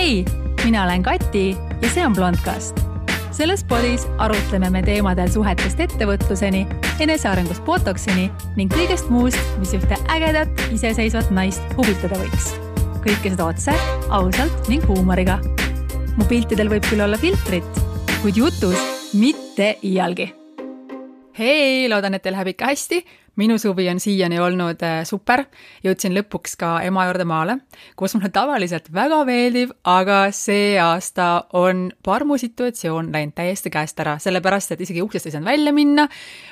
hei, mina olen Kati ja see on Blondcast. selles podis arutleme me teemadel suhetest ettevõtluseni, enesearengust botoksini ning kõigest muust, mis ühte ägedat iseseisvat naist huvitada võiks. kõike seda otse, ausalt ning huumoriga. mu piltidel võib küll olla filtrit, kuid jutus mitte iialgi. hei, loodan, et teil läheb ikka hästi minu suvi on siiani olnud äh, super, jõudsin lõpuks ka ema juurde maale, kus mulle tavaliselt väga meeldib, aga see aasta on parmusituatsioon läinud täiesti käest ära, sellepärast et isegi uksest ei saanud välja minna.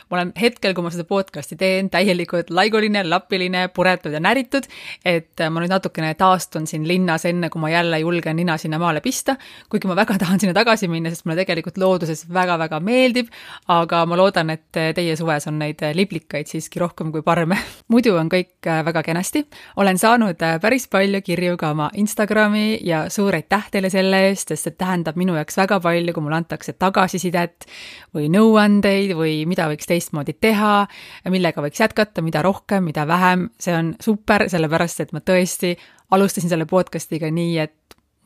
ma olen hetkel, kui ma seda podcast'i teen, täielikult laiguline, lapiline, puretud ja näritud, et äh, ma nüüd natukene taastun siin linnas, enne kui ma jälle julgen nina sinna maale pista, kuigi ma väga tahan sinna tagasi minna, sest mulle tegelikult looduses väga-väga meeldib, aga ma loodan, et teie suves on neid liblikaid siiski siiski rohkem kui parme. muidu on kõik äh, väga kenasti. olen saanud äh, päris palju kirju ka oma Instagrami ja suur aitäh teile selle eest, sest see tähendab minu jaoks väga palju, kui mulle antakse tagasisidet või nõuandeid või mida võiks teistmoodi teha, millega võiks jätkata, mida rohkem, mida vähem, see on super, sellepärast et ma tõesti alustasin selle podcast'iga nii, et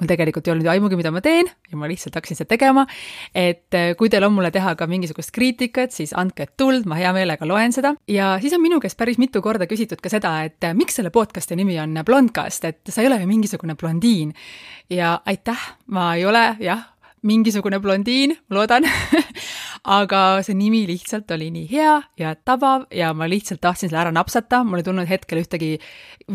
mul tegelikult ei olnud ju aimugi, mida ma teen ja ma lihtsalt hakkasin seda tegema. et äh, kui teil on mulle teha ka mingisugust kriitikat, siis andke tuld, ma hea meelega loen seda. ja siis on minu käest päris mitu korda küsitud ka seda, et äh, miks selle podcast'i nimi on Blondcast, et sa ei ole ju mingisugune blondiin. ja aitäh, ma ei ole jah, mingisugune blondiin, loodan aga see nimi lihtsalt oli nii hea ja tabav ja ma lihtsalt tahtsin selle ära napsata, mul ei tulnud hetkel ühtegi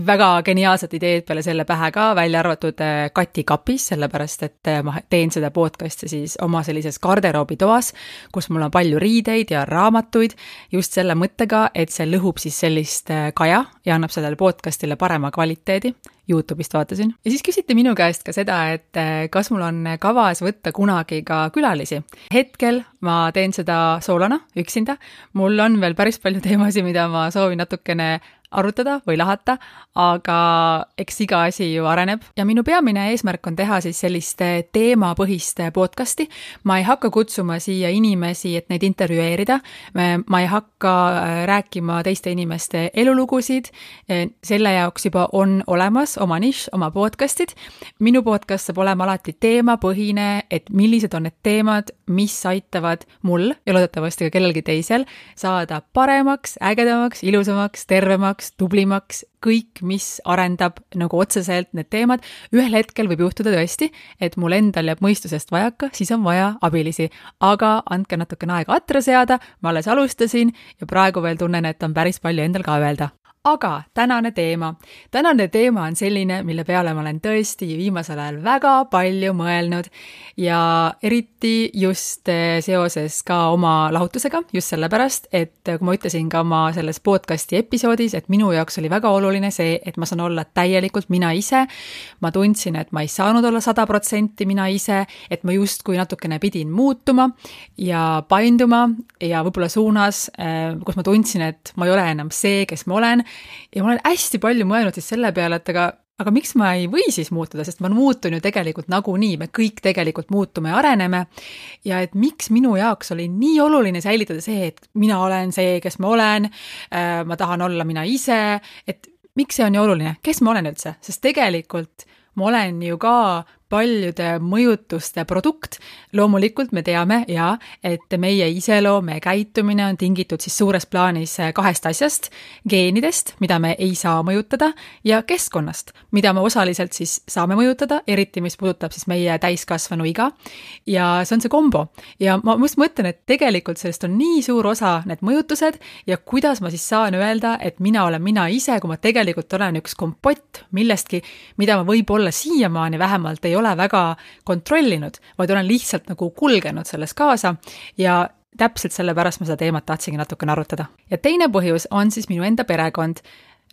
väga geniaalset ideed peale selle pähe ka, välja arvatud äh, Kati kapis, sellepärast et äh, ma teen seda podcast'i siis oma sellises garderoobitoas, kus mul on palju riideid ja raamatuid, just selle mõttega, et see lõhub siis sellist äh, kaja ja annab sellele podcast'ile parema kvaliteedi Youtube'ist vaatasin. ja siis küsiti minu käest ka seda, et eh, kas mul on kavas võtta kunagi ka külalisi. hetkel ma teen seda soolona, üksinda. mul on veel päris palju teemasid, mida ma soovin natukene arutada või lahata, aga eks iga asi ju areneb ja minu peamine eesmärk on teha siis sellist teemapõhist podcast'i. ma ei hakka kutsuma siia inimesi, et neid intervjueerida, ma ei hakka äh, rääkima teiste inimeste elulugusid, äh, selle jaoks juba on olemas oma nišš, oma podcast'id. minu podcast saab olema alati teemapõhine, et millised on need teemad, mis aitavad mul ja loodetavasti ka kellelgi teisel saada paremaks, ägedamaks, ilusamaks, tervemaks, targemaks, tublimaks, kõik, mis arendab nagu otseselt need teemad. ühel hetkel võib juhtuda tõesti, et mul endal jääb mõistusest vajaka, siis on vaja abilisi. aga andke natukene aega atra seada, ma alles alustasin ja praegu veel tunnen, et on päris palju endal ka öelda aga tänane teema. tänane teema on selline, mille peale ma olen tõesti viimasel ajal väga palju mõelnud ja eriti just eh, seoses ka oma lahutusega, just sellepärast, et kui ma ütlesin ka oma selles podcast'i episoodis, et minu jaoks oli väga oluline see, et ma saan olla täielikult mina ise. ma tundsin, et ma ei saanud olla sada protsenti mina ise, et ma justkui natukene pidin muutuma ja painduma ja võib-olla suunas, eh, kus ma tundsin, et ma ei ole enam see, kes ma olen ja ma olen hästi palju mõelnud siis selle peale, et aga, aga miks ma ei või siis muutuda, sest ma muutun ju tegelikult nagunii, me kõik tegelikult muutume ja areneme. ja et miks minu jaoks oli nii oluline säilitada see, et mina olen see, kes ma olen, äh, ma tahan olla mina ise, et miks see on nii oluline, kes ma olen üldse, sest tegelikult ma olen ju ka paljude mõjutuste produkt. loomulikult me teame ja et meie iseloom, meie käitumine on tingitud siis suures plaanis kahest asjast, geenidest, mida me ei saa mõjutada, ja keskkonnast, mida me osaliselt siis saame mõjutada, eriti mis puudutab siis meie täiskasvanu iga. ja see on see kombo ja ma just mõtlen, et tegelikult sellest on nii suur osa need mõjutused ja kuidas ma siis saan öelda, et mina olen mina ise, kui ma tegelikult olen üks kompott millestki, mida ma võib-olla siiamaani vähemalt ei ole väga kontrollinud, vaid olen lihtsalt nagu kulgenud selles kaasa ja täpselt sellepärast ma seda teemat tahtsingi natukene arutada. ja teine põhjus on siis minu enda perekond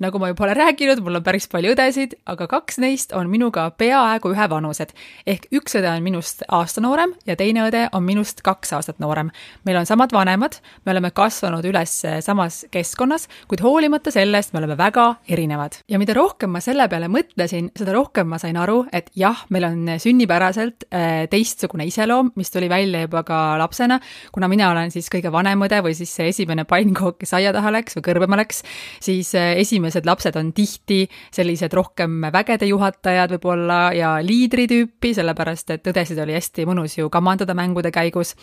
nagu ma juba olen rääkinud, mul on päris palju õdesid, aga kaks neist on minuga peaaegu ühevanused. ehk üks õde on minust aasta noorem ja teine õde on minust kaks aastat noorem. meil on samad vanemad, me oleme kasvanud üles samas keskkonnas, kuid hoolimata sellest me oleme väga erinevad. ja mida rohkem ma selle peale mõtlesin, seda rohkem ma sain aru, et jah, meil on sünnipäraselt äh, teistsugune iseloom, mis tuli välja juba ka lapsena, kuna mina olen siis kõige vanem õde või siis see esimene pannkook, kes aia taha läks või kõrbema läks, siis äh, esimene esimesed lapsed on tihti sellised rohkem vägede juhatajad võib-olla ja liidritüüpi, sellepärast et õdesid oli hästi mõnus ju kamandada mängude käigus.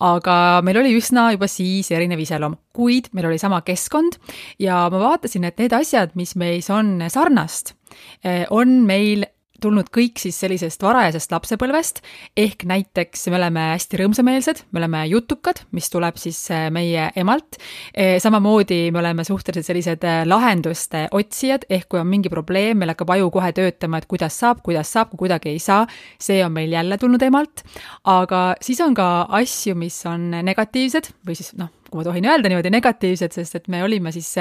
aga meil oli üsna juba siis erinev iseloom, kuid meil oli sama keskkond ja ma vaatasin, et need asjad, mis meis on sarnast, eh, on meil tulnud kõik siis sellisest varajasest lapsepõlvest, ehk näiteks me oleme hästi rõõmsameelsed, me oleme jutukad, mis tuleb siis äh, meie emalt. Äh, samamoodi me oleme suhteliselt sellised äh, lahenduste otsijad, ehk kui on mingi probleem, meil hakkab aju kohe töötama, et kuidas saab, kuidas saab, kui kuidagi ei saa, see on meil jälle tulnud emalt. aga siis on ka asju, mis on negatiivsed või siis noh, kui ma tohin öelda niimoodi negatiivsed, sest et me olime siis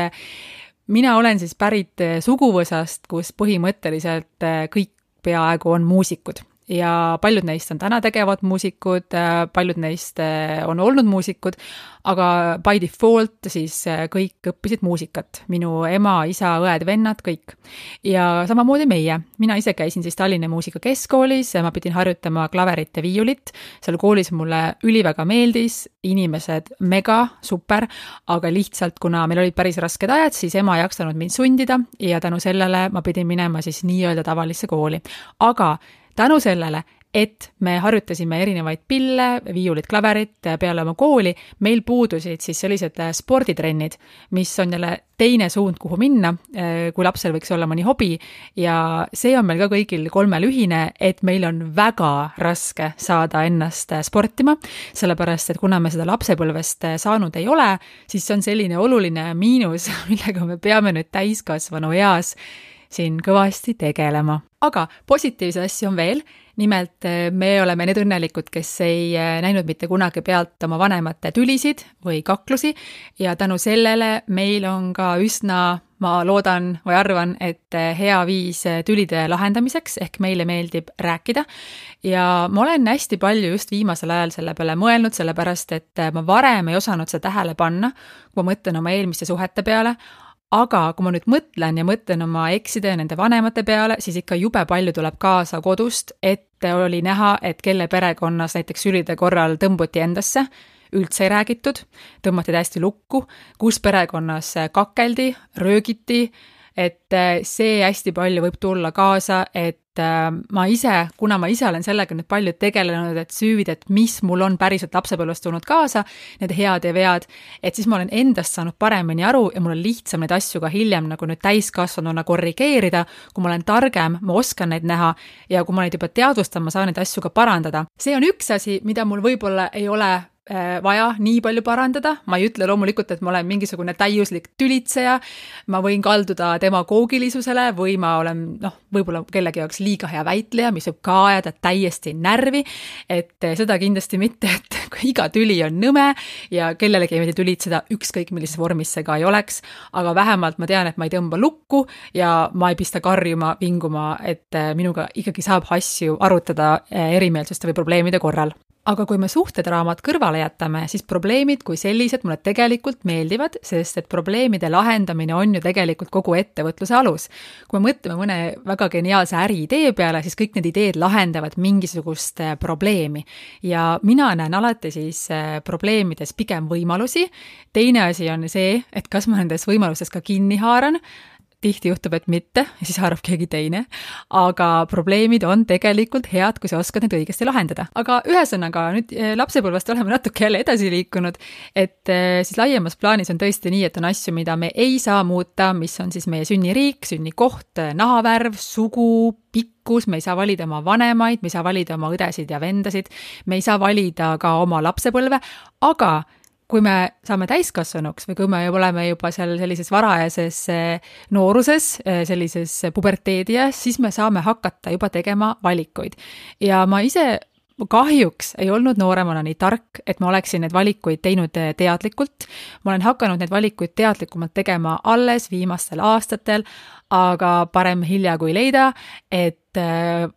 mina olen siis pärit suguvõsast, kus põhimõtteliselt kõik peaaegu on muusikud ja paljud neist on täna tegevad muusikud, paljud neist eh, on olnud muusikud, aga by default siis eh, kõik õppisid muusikat, minu ema, isa, õed, vennad, kõik. ja samamoodi meie, mina ise käisin siis Tallinna Muusikakeskkoolis, ma pidin harjutama klaverit ja viiulit, seal koolis mulle üliväga meeldis, inimesed mega, super, aga lihtsalt, kuna meil olid päris rasked ajad, siis ema ei jaksanud mind sundida ja tänu sellele ma pidin minema siis nii-öelda tavalisse kooli. aga tänu sellele, et me harjutasime erinevaid pille, viiulit, klaverit peale oma kooli, meil puudusid siis sellised äh, sporditrennid, mis on jälle teine suund, kuhu minna, äh, kui lapsel võiks olla mõni hobi. Ja see on meil ka kõigil kolmel ühine, et meil on väga raske saada ennast äh, sportima, sellepärast et kuna me seda lapsepõlvest saanud ei ole, siis see on selline oluline miinus, millega me peame nüüd täiskasvanu eas siin kõvasti tegelema. aga positiivseid asju on veel, nimelt eh, me oleme need õnnelikud, kes ei eh, näinud mitte kunagi pealt oma vanemate tülisid või kaklusi ja tänu sellele meil on ka üsna ma loodan või arvan, et eh, hea viis tülide lahendamiseks, ehk meile meeldib rääkida. ja ma olen hästi palju just viimasel ajal selle peale mõelnud, sellepärast et ma varem ei osanud seda tähele panna, kui ma mõtlen oma eelmiste suhete peale, aga kui ma nüüd mõtlen ja mõtlen oma ekside ja nende vanemate peale, siis ikka jube palju tuleb kaasa kodust, et oli näha, et kelle perekonnas näiteks sülide korral tõmbuti endasse, üldse ei räägitud, tõmmati täiesti lukku, kus perekonnas kakeldi, röögiti, et see hästi palju võib tulla kaasa, et ma ise, kuna ma ise olen sellega nüüd palju tegelenud, et süüvida, et mis mul on päriselt lapsepõlvest tulnud kaasa, need head ja vead, et siis ma olen endast saanud paremini aru ja mul on lihtsam neid asju ka hiljem nagu nüüd täiskasvanuna korrigeerida, kui ma olen targem, ma oskan neid näha ja kui ma neid juba teadvustan, ma saan neid asju ka parandada. see on üks asi, mida mul võib-olla ei ole Äh, vaja nii palju parandada, ma ei ütle loomulikult, et ma olen mingisugune täiuslik tülitseja, ma võin kalduda demagoogilisusele või ma olen noh, võib-olla kellegi jaoks liiga hea väitleja, mis võib ka ajada täiesti närvi, et äh, seda kindlasti mitte, et iga tüli on nõme ja kellelegi ei meeldi tülitseda, ükskõik millises vormis see ka ei oleks, aga vähemalt ma tean, et ma ei tõmba lukku ja ma ei pista karjuma, vinguma, et äh, minuga ikkagi saab asju arutada erimeelsuste või probleemide korral aga kui me suhtedraamad kõrvale jätame, siis probleemid kui sellised mulle tegelikult meeldivad, sest et probleemide lahendamine on ju tegelikult kogu ettevõtluse alus. kui me mõtleme mõne väga geniaalse äriidee peale, siis kõik need ideed lahendavad mingisugust äh, probleemi. ja mina näen alati siis äh, probleemides pigem võimalusi, teine asi on see, et kas ma nendest võimalustest ka kinni haaran tihti juhtub, et mitte siis haarab keegi teine. aga probleemid on tegelikult head, kui sa oskad neid õigesti lahendada. aga ühesõnaga nüüd eh, lapsepõlvest oleme natuke jälle edasi liikunud, et eh, siis laiemas plaanis on tõesti nii, et on asju, mida me ei saa muuta, mis on siis meie sünniriik, sünnikoht, nahavärv, sugu, pikkus, me ei saa valida oma vanemaid, me ei saa valida oma õdesid ja vendasid, me ei saa valida ka oma lapsepõlve, aga kui me saame täiskasvanuks või kui me oleme juba seal sellises varajases eh, nooruses, eh, sellises puberteedieas, siis me saame hakata juba tegema valikuid. ja ma ise kahjuks ei olnud nooremana nii tark, et ma oleksin neid valikuid teinud eh, teadlikult. ma olen hakanud neid valikuid teadlikumalt tegema alles viimastel aastatel, aga parem hilja kui leida, et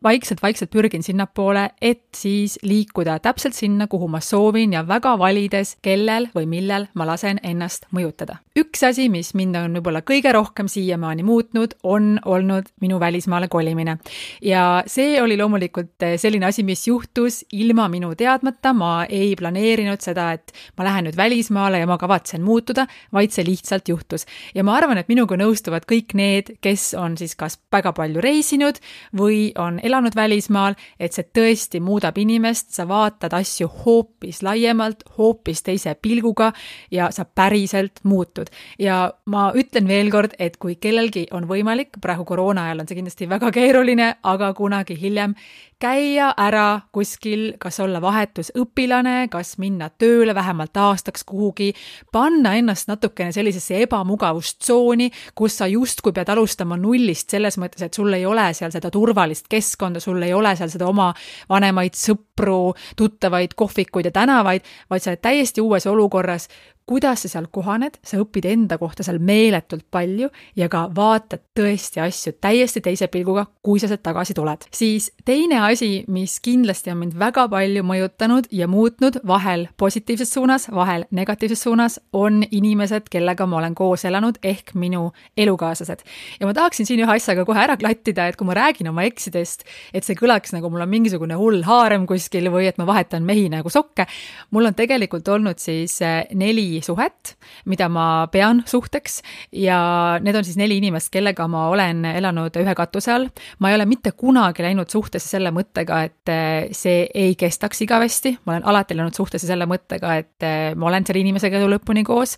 vaikselt-vaikselt pürgin sinnapoole, et siis liikuda täpselt sinna, kuhu ma soovin ja väga valides, kellel või millel ma lasen ennast mõjutada. üks asi, mis mind on võib-olla kõige rohkem siiamaani muutnud, on olnud minu välismaale kolimine. ja see oli loomulikult selline asi, mis juhtus ilma minu teadmata, ma ei planeerinud seda, et ma lähen nüüd välismaale ja ma kavatsen muutuda, vaid see lihtsalt juhtus. ja ma arvan, et minuga nõustuvad kõik need, kes on siis kas väga palju reisinud või on elanud välismaal, et see tõesti muudab inimest, sa vaatad asju hoopis laiemalt, hoopis teise pilguga ja sa päriselt muutud. ja ma ütlen veel kord, et kui kellelgi on võimalik, praegu koroona ajal on see kindlasti väga keeruline, aga kunagi hiljem käia ära kuskil, kas olla vahetusõpilane, kas minna tööle vähemalt aastaks kuhugi, panna ennast natukene sellisesse ebamugavustsooni, kus sa justkui pead alustama nullist selles mõttes, et sul ei ole seal seda turvalist keskkonda, sul ei ole seal seda oma vanemaid sõpru, tuttavaid, kohvikuid ja tänavaid, vaid sa oled täiesti uues olukorras, kuidas sa seal kohaned, sa õpid enda kohta seal meeletult palju ja ka vaatad tõesti asju täiesti teise pilguga, kui sa sealt tagasi tuled. siis teine asi, mis kindlasti on mind väga palju mõjutanud ja muutnud, vahel positiivses suunas, vahel negatiivses suunas, on inimesed, kellega ma olen koos elanud, ehk minu elukaaslased. ja ma tahaksin siin ühe asja ka kohe ära klattida, et kui ma räägin oma eksidest, et see kõlaks nagu mul on mingisugune hull haarem kuskil või et ma vahetan mehi nagu sokke, mul on tegelikult olnud siis eh, neli neli suhet, mida ma pean suhteks ja need on siis neli inimest, kellega ma olen elanud ühe katuse all. ma ei ole mitte kunagi läinud suhtesse selle mõttega, et eh, see ei kestaks igavesti, ma olen alati läinud suhtesse selle mõttega, et eh, ma olen selle inimesega elu lõpuni koos.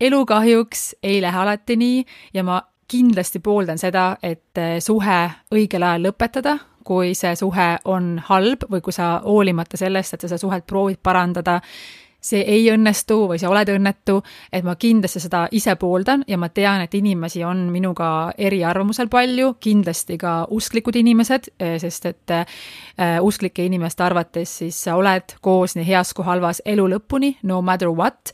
elu kahjuks ei lähe alati nii ja ma kindlasti pooldan seda, et eh, suhe õigel ajal lõpetada, kui see suhe on halb või kui sa hoolimata sellest, et sa seda suhet proovid parandada, see ei õnnestu või sa oled õnnetu, et ma kindlasti seda ise pooldan ja ma tean, et inimesi on minuga eriarvamusel palju, kindlasti ka usklikud inimesed, eh, sest et äh, usklike inimeste arvates siis sa oled koos nii heas kui halvas elu lõpuni, no matter what.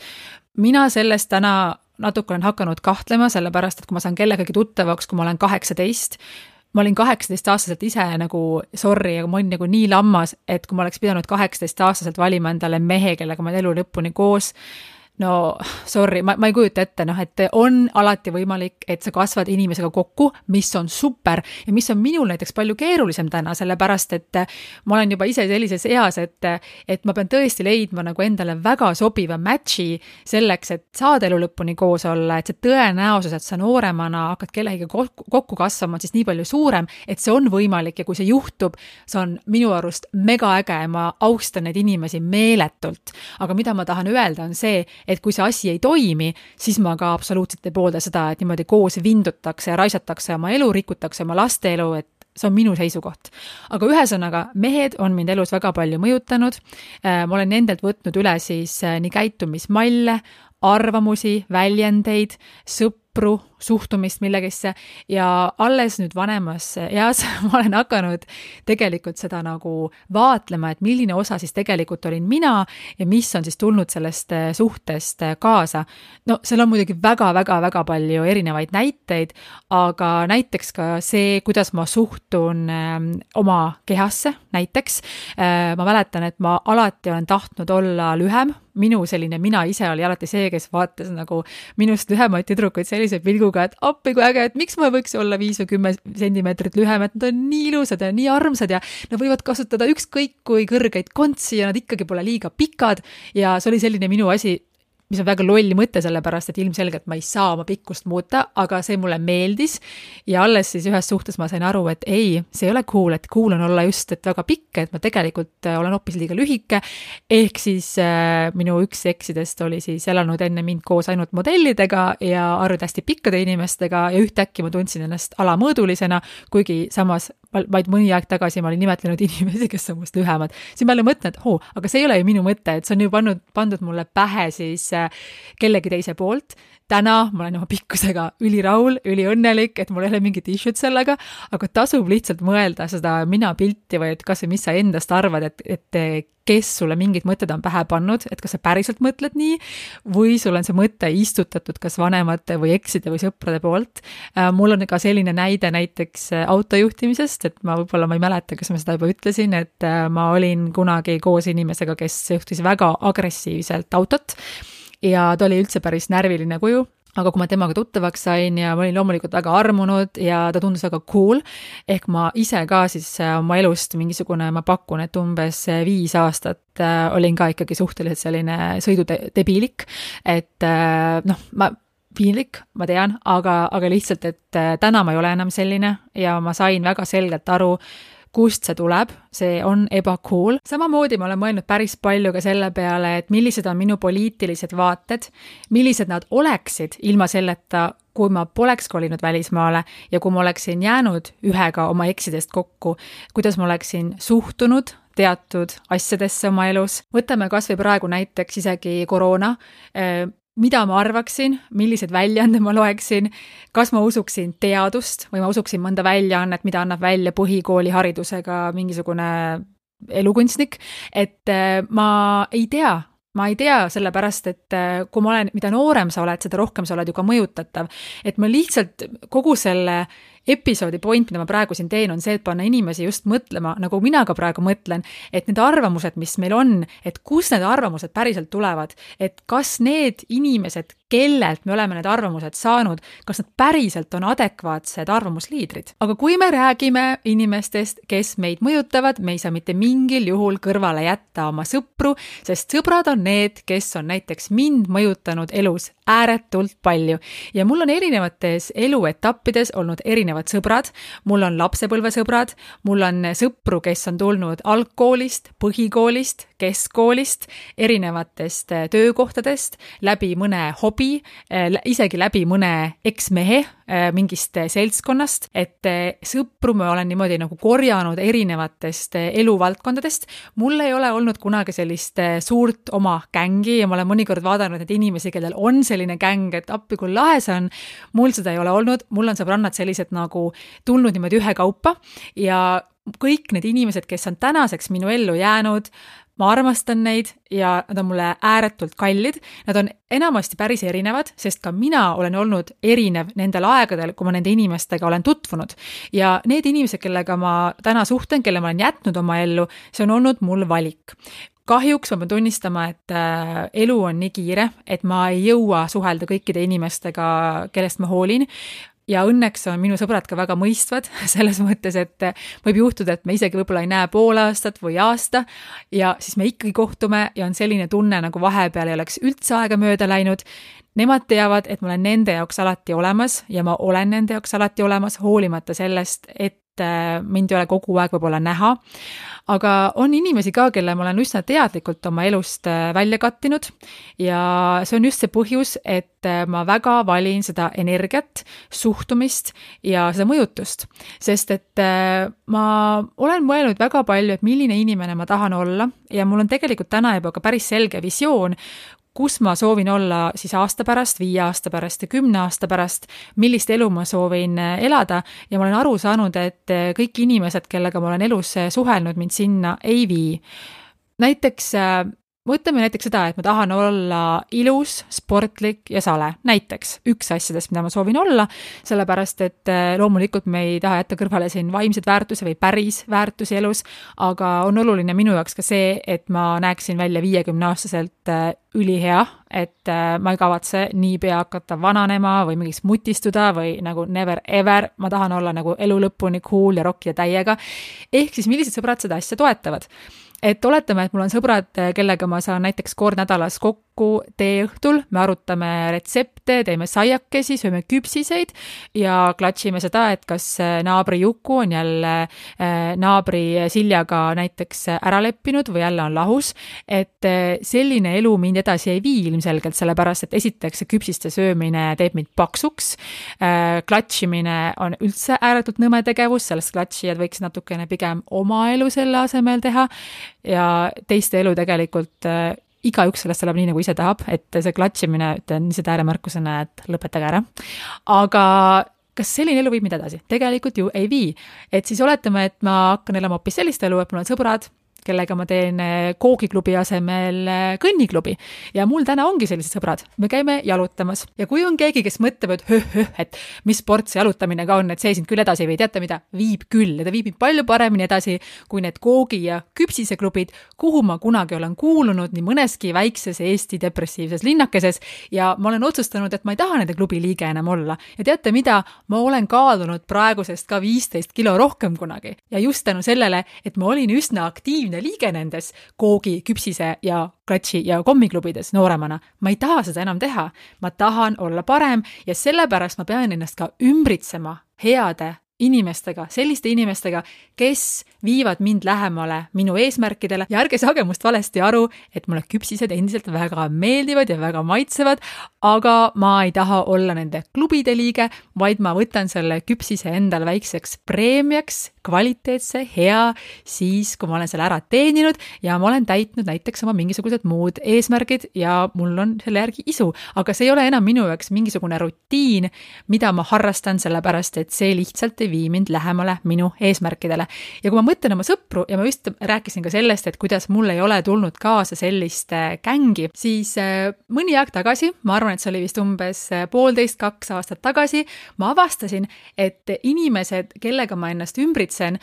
mina sellest täna natuke olen hakanud kahtlema, sellepärast et kui ma saan kellegagi tuttavaks, kui ma olen kaheksateist, ma olin kaheksateistaastaselt ise nagu sorry, aga ma olin nagu nii lammas, et kui ma oleks pidanud kaheksateistaastaselt valima endale mehe, kellega ma elu lõpuni koos no sorry, ma, ma ei kujuta ette, noh, et on alati võimalik, et sa kasvad inimesega kokku, mis on super ja mis on minul näiteks palju keerulisem täna, sellepärast et ma olen juba ise sellises eas, et, et ma pean tõesti leidma nagu endale väga sobiva match'i selleks, et saada elu lõpuni koos olla, et see tõenäosus, et sa nooremana hakkad kellegagi kokku, kokku kasvama, on siis nii palju suurem, et see on võimalik ja kui see juhtub, see on minu arust megaäge ja ma austan neid inimesi meeletult. aga mida ma tahan öelda, on see, et kui see asi ei toimi, siis ma ka absoluutselt ei poolda seda, et niimoodi koos vindutakse ja raisatakse oma elu, rikutakse oma laste elu, et see on minu seisukoht. aga ühesõnaga, mehed on mind elus väga palju mõjutanud. Äh, ma olen nendelt võtnud üle siis äh, nii käitumismalle, arvamusi, väljendeid, sõpru, suhtumist millegisse. Ja alles nüüd vanemas eas ma olen hakanud tegelikult seda nagu vaatlema, et milline osa siis tegelikult olin mina ja mis on siis tulnud sellest eh, suhtest eh, kaasa. no seal on muidugi väga-väga-väga palju erinevaid näiteid, aga näiteks ka see, kuidas ma suhtun eh, oma kehasse, näiteks. Ma mäletan, et ma alati olen tahtnud olla lühem, minu selline mina ise oli alati see, kes vaatas nagu minust lühemaid tüdrukuid sellise pilguga, pilguga, et appi kui äge, et miks ma võiks olla viis või kümme sentimeetrit lühem, et nad on nii ilusad ja nii armsad ja nad võivad kasutada ükskõik kui kõrgeid kontsi ja nad ikkagi pole liiga pikad ja see oli selline minu asi mis on väga loll mõte, sellepärast et ilmselgelt ma ei saa oma pikkust muuta, aga see mulle meeldis. ja alles siis ühes suhtes ma sain aru, et ei, see ei ole cool, et cool on olla just, et väga pikk, et ma tegelikult äh, olen hoopis liiga lühike. ehk siis äh, minu üks eksidest oli siis elanud enne mind koos ainult modellidega ja arvud hästi pikkade inimestega ja ühtäkki ma tundsin ennast alamõõdulisena, kuigi samas vaid mõni aeg tagasi ma olin nimetanud inimesi, kes on must lühemad, siis ma jälle mõtlen, et oo, aga see ei ole ju minu mõte, et see on ju pannud, pandud mulle pähe siis äh, kellegi teise poolt täna ma olen oma pikkusega ülirahul, üliõnnelik, et mul ei ole mingit issue't sellega, aga tasub lihtsalt mõelda seda minapilti või et kas või mis sa endast arvad, et, et kes sulle mingid mõtted on pähe pannud, et kas sa päriselt mõtled nii või sul on see mõte istutatud kas vanemate või ekside või sõprade poolt. Äh, mul on ka selline näide näiteks autojuhtimisest, sest et ma võib-olla, ma ei mäleta, kas ma seda juba ütlesin, et äh, ma olin kunagi koos inimesega, kes juhtis väga agressiivselt autot ja ta oli üldse päris närviline kuju aga kui ma temaga tuttavaks sain ja ma olin loomulikult väga armunud ja ta tundus väga cool, ehk ma ise ka siis äh, oma elust mingisugune, ma pakun, et umbes viis aastat äh, olin ka ikkagi suhteliselt selline sõidudebiilik, et äh, noh, ma piinlik, ma tean, aga, aga lihtsalt, et täna ma ei ole enam selline ja ma sain väga selgelt aru, kust see tuleb, see on ebacool. samamoodi ma olen mõelnud päris palju ka selle peale, et millised on minu poliitilised vaated, millised nad oleksid ilma selleta, kui ma poleks kolinud välismaale ja kui ma oleksin jäänud ühega oma eksidest kokku, kuidas ma oleksin suhtunud teatud asjadesse oma elus. võtame kas või praegu näiteks isegi koroona mida ma arvaksin, milliseid väljaande ma loeksin, kas ma usuksin teadust või ma usuksin mõnda väljaannet, mida annab välja põhikooliharidusega mingisugune elukunstnik, et äh, ma ei tea, ma ei tea, sellepärast et äh, kui ma olen, mida noorem sa oled, seda rohkem sa oled ju ka mõjutatav. et ma lihtsalt kogu selle episoodi point, mida ma praegu siin teen, on see, et panna inimesi just mõtlema, nagu mina ka praegu mõtlen, et need arvamused, mis meil on, et kust need arvamused päriselt tulevad, et kas need inimesed, kellelt me oleme need arvamused saanud, kas nad päriselt on adekvaatsed arvamusliidrid. aga kui me räägime inimestest, kes meid mõjutavad, me ei saa mitte mingil juhul kõrvale jätta oma sõpru, sest sõbrad on need, kes on näiteks mind mõjutanud elus ääretult palju ja mul on erinevates eluetappides olnud erinevad sõbrad, mul on lapsepõlvesõbrad, mul on sõpru, kes on tulnud algkoolist, põhikoolist, keskkoolist, erinevatest töökohtadest, läbi mõne hobi, eh, isegi läbi mõne eksmehe eh, mingist seltskonnast, et sõpru ma olen niimoodi nagu korjanud erinevatest eluvaldkondadest. mul ei ole olnud kunagi sellist suurt oma gängi ja ma olen mõnikord vaadanud neid inimesi, kellel on selline gäng, et appi, kui lahe see on. mul seda ei ole olnud, mul on sõbrannad sellised nagu tulnud niimoodi ühekaupa ja kõik need inimesed, kes on tänaseks minu ellu jäänud, ma armastan neid ja nad on mulle ääretult kallid. Nad on enamasti päris erinevad, sest ka mina olen olnud erinev nendel aegadel, kui ma nende inimestega olen tutvunud. ja need inimesed, kellega ma täna suhtlen, kelle ma olen jätnud oma ellu, see on olnud mul valik kahjuks ma pean tunnistama, et äh, elu on nii kiire, et ma ei jõua suhelda kõikide inimestega, kellest ma hoolin ja õnneks on minu sõbrad ka väga mõistvad selles mõttes, et võib juhtuda, et me isegi võib-olla ei näe pool aastat või aasta ja siis me ikkagi kohtume ja on selline tunne, nagu vahepeal ei oleks üldse aega mööda läinud. Nemad teavad, et ma olen nende jaoks alati olemas ja ma olen nende jaoks alati olemas, hoolimata sellest, et mind ei ole kogu aeg võib-olla näha. Aga on inimesi ka, kelle ma olen üsna teadlikult oma elust äh, välja kattinud. Ja see on just see põhjus, et äh, ma väga valin seda energiat, suhtumist ja seda mõjutust. sest et äh, ma olen mõelnud väga palju, et milline inimene ma tahan olla. Ja mul on tegelikult täna juba ka päris selge visioon, kus ma soovin olla siis aasta pärast, viie aasta pärast ja kümne aasta pärast, millist elu ma soovin eh, elada ja ma olen aru saanud, et eh, kõik inimesed, kellega ma olen elus eh, suhelnud, mind sinna ei vii. näiteks mõtleme näiteks seda, et ma tahan olla ilus, sportlik ja sale, näiteks üks asjadest, mida ma soovin olla, sellepärast et eh, loomulikult me ei taha jätta kõrvale siin vaimseid väärtusi või päris väärtusi elus, aga on oluline minu jaoks ka see, et ma näeksin välja viiekümneaastaselt eh, ülihea, et eh, ma ei kavatse niipea hakata vananema või mingiks mutistuda või nagu never ever, ma tahan olla nagu elu lõpuni cool ja rokkida täiega. ehk siis millised sõbrad seda asja toetavad et oletame, et mul on sõbrad, kellega ma saan näiteks kord nädalas kokku teeõhtul, me arutame retsepte, teeme saiakesi, sööme küpsiseid ja klatšime seda, et kas naabri Juku on jälle äh, naabri Siljaga näiteks ära leppinud või jälle on lahus. et äh, selline elu mind edasi ei vii ilmselgelt, sellepärast et esiteks see küpsiste söömine teeb mind paksuks. Äh, klatšimine on üldse ääretult nõme tegevus, sellest klatšijad võiks natukene pigem oma elu selle asemel teha ja teiste elu tegelikult äh, igaüks sellest elab nii, nagu ise tahab, et see klatšimine, ütlen lihtsalt ääremärkusena, et lõpetage ära. aga kas selline elu viib mind edasi? tegelikult ju ei vii. et siis oletame, et ma hakkan elama hoopis sellist elu, et mul on sõbrad, kellega ma teen äh, koogiklubi asemel äh, kõnniklubi. ja mul täna ongi sellised sõbrad, me käime jalutamas. Ja kui on keegi, kes mõtleb, et höh-höh, et mis sport see jalutamine ka on, et see sind küll edasi ei vii, teate mida, viib küll. Ja ta viib mind palju paremini edasi kui need koogi- ja küpsiseklubid, kuhu ma kunagi olen kuulunud nii mõneski väikses Eesti depressiivses linnakeses. Ja ma olen otsustanud, et ma ei taha nende klubi liige enam olla. ja teate mida, ma olen kaalunud praegusest ka viisteist kilo rohkem kunagi. Ja just tänu sellele, et ma olin üsna aktiivne liige nendes koogi, küpsise ja klatši ja kommiklubides nooremana. ma ei taha seda enam teha, ma tahan olla parem ja sellepärast ma pean ennast ka ümbritsema heade inimestega, selliste inimestega, kes viivad mind lähemale minu eesmärkidele. Ja ärge saage must valesti aru, et mulle küpsised endiselt väga meeldivad ja väga maitsevad, aga ma ei taha olla nende klubide liige, vaid ma võtan selle küpsise endale väikseks preemiaks, kvaliteetse, hea, siis kui ma olen selle ära teeninud ja ma olen täitnud näiteks oma mingisugused muud eesmärgid ja mul on selle järgi isu, aga see ei ole enam minu jaoks mingisugune rutiin, mida ma harrastan, sellepärast et see lihtsalt ei vii mind lähemale minu eesmärkidele. ja kui ma mõtlen oma sõpru ja ma just rääkisin ka sellest, et kuidas mul ei ole tulnud kaasa sellist gängi, siis äh, mõni aeg tagasi, ma arvan, et see oli vist umbes äh, poolteist, kaks aastat tagasi, ma avastasin, et inimesed, kellega ma ennast ümbritsen,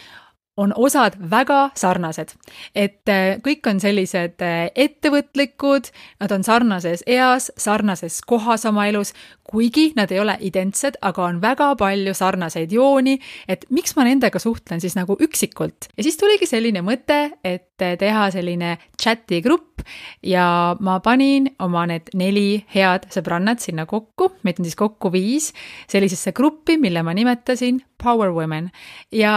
on osad väga sarnased. et äh, kõik on sellised äh, ettevõtlikud, nad on sarnases eas, sarnases kohas oma elus, kuigi nad ei ole identsed, aga on väga palju sarnaseid jooni, et miks ma nendega suhtlen siis nagu üksikult. ja siis tuligi selline mõte, et äh, teha selline chati grupp ja ma panin oma need neli head sõbrannat sinna kokku, meid on siis kokku viis, sellisesse gruppi, mille ma nimetasin Power Women ja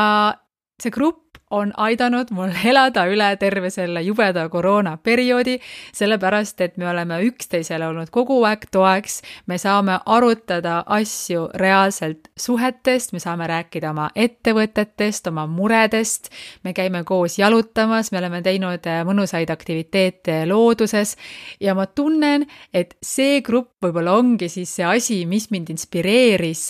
see grupp on aidanud mul elada üle terve selle jubeda koroonaperioodi, sellepärast et me oleme üksteisele olnud kogu aeg toeks, me saame arutada asju reaalselt suhetest, me saame rääkida oma ettevõtetest, oma muredest, me käime koos jalutamas, me oleme teinud äh, mõnusaid aktiviteete looduses. Ja ma tunnen, et see grupp võib-olla ongi siis see asi, mis mind inspireeris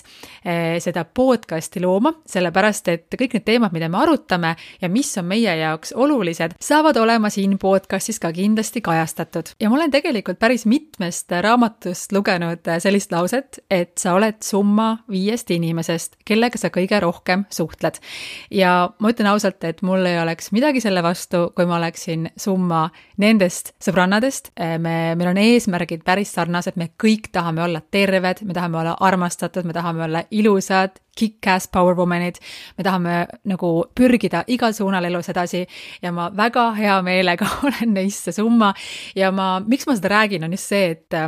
eh, seda podcast'i looma, sellepärast et kõik need teemad, mida me arutame, ja mis on meie jaoks olulised, saavad olema siin podcastis ka kindlasti kajastatud. ja ma olen tegelikult päris mitmest raamatust lugenud sellist lauset, et sa oled summa viiest inimesest, kellega sa kõige rohkem suhtled. ja ma ütlen ausalt, et mul ei oleks midagi selle vastu, kui ma oleksin summa nendest sõbrannadest, me, meil on eesmärgid päris sarnased, me kõik tahame olla terved, me tahame olla armastatud, me tahame olla ilusad, kick-ass power woman'id, me tahame nagu pürgida igal suunal elus edasi ja ma väga hea meelega olen neist see summa ja ma, miks ma seda räägin, on just see, et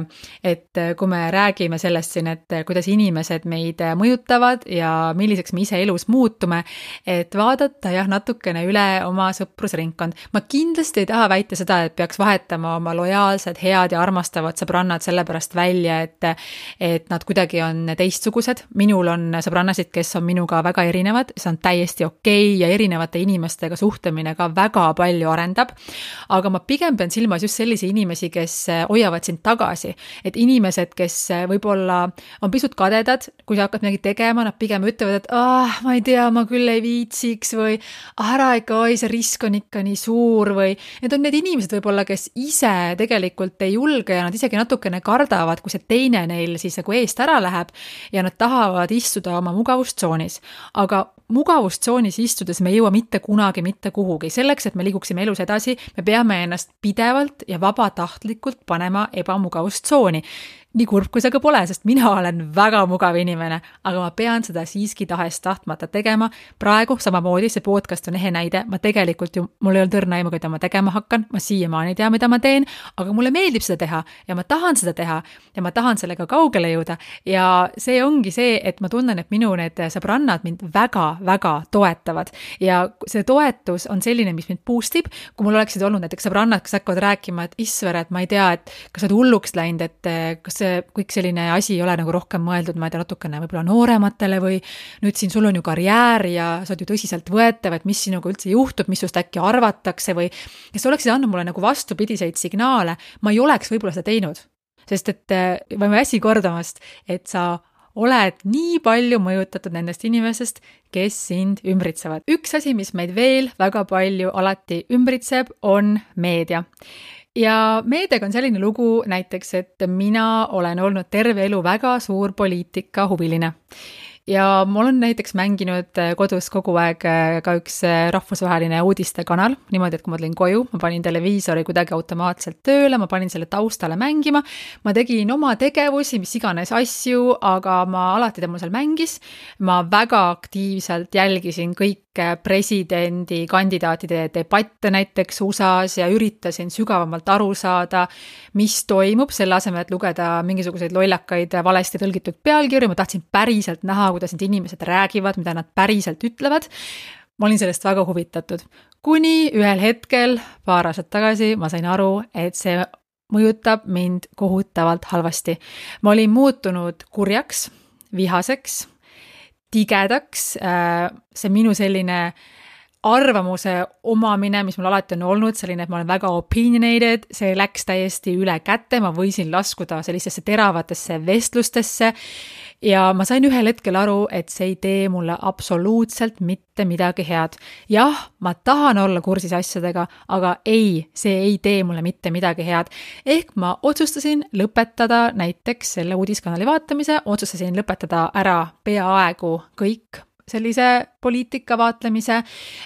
et kui me räägime sellest siin, et kuidas inimesed meid mõjutavad ja milliseks me ise elus muutume, et vaadata jah, natukene üle oma sõprusringkond. ma kindlasti ei taha väita seda, et peaks vahetama oma lojaalsed, head ja armastavad sõbrannad sellepärast välja, et et nad kuidagi on teistsugused, minul on sõbrannasid, kes on minuga väga erinevad, see on täiesti okei okay ja erinevate inimestega suhtlemine ka väga palju arendab. aga ma pigem pean silmas just sellisi inimesi, kes hoiavad sind tagasi, et inimesed, kes võib-olla on pisut kadedad, kui sa hakkad midagi tegema, nad pigem ütlevad, et ah, ma ei tea, ma küll ei viitsiks või ära ikka, oi, see risk on ikka nii suur või need on need inimesed võib-olla, kes ise tegelikult ei julge ja nad isegi natukene kardavad, kui see teine neil siis nagu eest ära läheb ja nad tahavad istuda oma mugavustsoonis. aga mugavustsoonis istudes me ei jõua mitte kunagi mitte kuhugi, selleks, et me liiguksime elus edasi, me peame ennast pidevalt ja vabatahtlikult panema ebamugavustsooni nii kurb kui see ka pole, sest mina olen väga mugav inimene, aga ma pean seda siiski tahes-tahtmata tegema. praegu samamoodi, see podcast on ehe näide, ma tegelikult ju, mul ei olnud õrna aimu, mida ma tegema hakkan, ma siiamaani ei tea, mida ma teen, aga mulle meeldib seda teha ja ma tahan seda teha ja ma tahan sellega kaugele jõuda. ja see ongi see, et ma tunnen, et minu need sõbrannad mind väga-väga toetavad ja see toetus on selline, mis mind boost ib. kui mul oleksid olnud näiteks sõbrannad, kes hakkavad rääkima, et issver, et ma ei tea, et kas sa oled hulluks läinud, et kas see kõik selline asi ei ole nagu rohkem mõeldud, ma ei tea, natukene võib-olla noorematele või nüüd siin sul on ju karjäär ja sa oled ju tõsiseltvõetav, et mis sinuga üldse juhtub, mis sinust äkki arvatakse või kes oleksid andnud mulle nagu vastupidiseid signaale, ma ei oleks võib-olla seda teinud. sest et ma ei väsi kordamast, et sa oled nii palju mõjutatud nendest inimestest, kes sind ümbritsevad. üks asi, mis meid veel väga palju alati ümbritseb, on meedia ja meediaga on selline lugu näiteks, et mina olen olnud terve elu väga suur poliitikahuviline ja ma olen näiteks mänginud äh, kodus kogu aeg äh, ka üks äh, rahvusvaheline uudistekanal, niimoodi, et kui ma tulin koju, ma panin televiisori kuidagi automaatselt tööle, ma panin selle taustale mängima, ma tegin oma tegevusi, mis iganes asju, aga ma alati mul seal mängis, ma väga aktiivselt jälgisin kõik presidendikandidaatide debatte näiteks USA-s ja üritasin sügavamalt aru saada, mis toimub, selle asemel, et lugeda mingisuguseid lollakaid valesti tõlgitud pealkirju, ma tahtsin päriselt näha, kuidas need inimesed räägivad, mida nad päriselt ütlevad. ma olin sellest väga huvitatud, kuni ühel hetkel, paar aastat tagasi, ma sain aru, et see mõjutab mind kohutavalt halvasti. ma olin muutunud kurjaks, vihaseks, tigedaks, äh, see minu selline arvamuse omamine, mis mul alati on olnud, selline, et ma olen väga opinionated, see läks täiesti üle käte, ma võisin laskuda sellistesse teravatesse vestlustesse ja ma sain ühel hetkel aru, et see ei tee mulle absoluutselt mitte midagi head. jah, ma tahan olla kursis asjadega, aga ei, see ei tee mulle mitte midagi head. ehk ma otsustasin lõpetada näiteks selle uudiskanali vaatamise, otsustasin lõpetada ära peaaegu kõik sellise poliitika vaatlemise.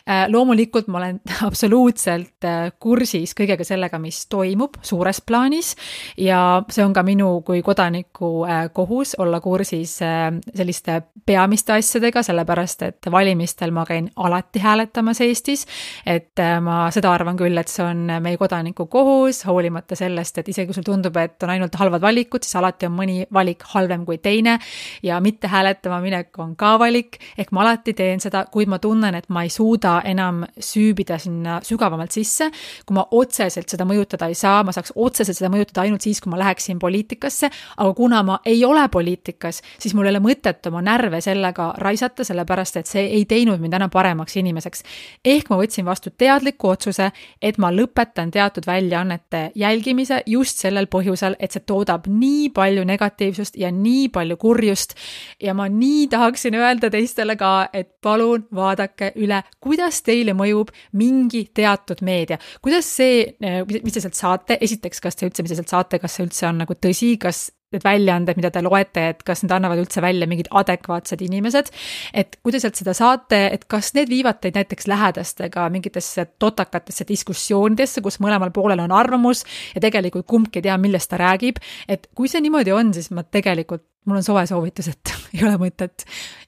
Äh, loomulikult ma olen absoluutselt äh, kursis kõigega sellega, mis toimub suures plaanis ja see on ka minu kui kodaniku äh, kohus olla kursis selliste peamiste asjadega, sellepärast et valimistel ma käin alati hääletamas Eestis. et ma seda arvan küll, et see on meie kodaniku kohus, hoolimata sellest, et isegi kui sulle tundub, et on ainult halvad valikud, siis alati on mõni valik halvem kui teine ja mitte hääletama minek on ka valik, ehk ma alati teen seda, kuid ma tunnen, et ma ei suuda enam süübida sinna sügavamalt sisse. kui ma otseselt seda mõjutada ei saa, ma saaks otseselt seda mõjutada ainult siis, kui ma läheksin poliitikasse, aga kuna ma ei ole poliitikas, siis mul ei ole mõtet oma närve sellega raisata, sellepärast et see ei teinud mind enam paremaks inimeseks. ehk ma võtsin vastu teadliku otsuse, et ma lõpetan teatud väljaannete jälgimise just sellel põhjusel, et see toodab nii palju negatiivsust ja nii palju kurjust ja ma nii tahaksin öelda teistele ka, et palun vaadake üle, kuidas teile mõjub mingi teatud meedia, kuidas see, mis te sealt saate, esiteks, kas te üldse, mis te sealt saate, kas see üldse on nagu tõsi, kas need väljaanded, mida te loete, et kas need annavad üldse välja mingid adekvaatsed inimesed. et kui te sealt seda saate, et kas need viivad teid näiteks lähedastega mingitesse totakatesse diskussioonidesse, kus mõlemal poolel on arvamus ja tegelikult kumbki ei tea, millest ta räägib. et kui see niimoodi on, siis ma tegelikult mul on soe soovitus, et ei ole mõtet.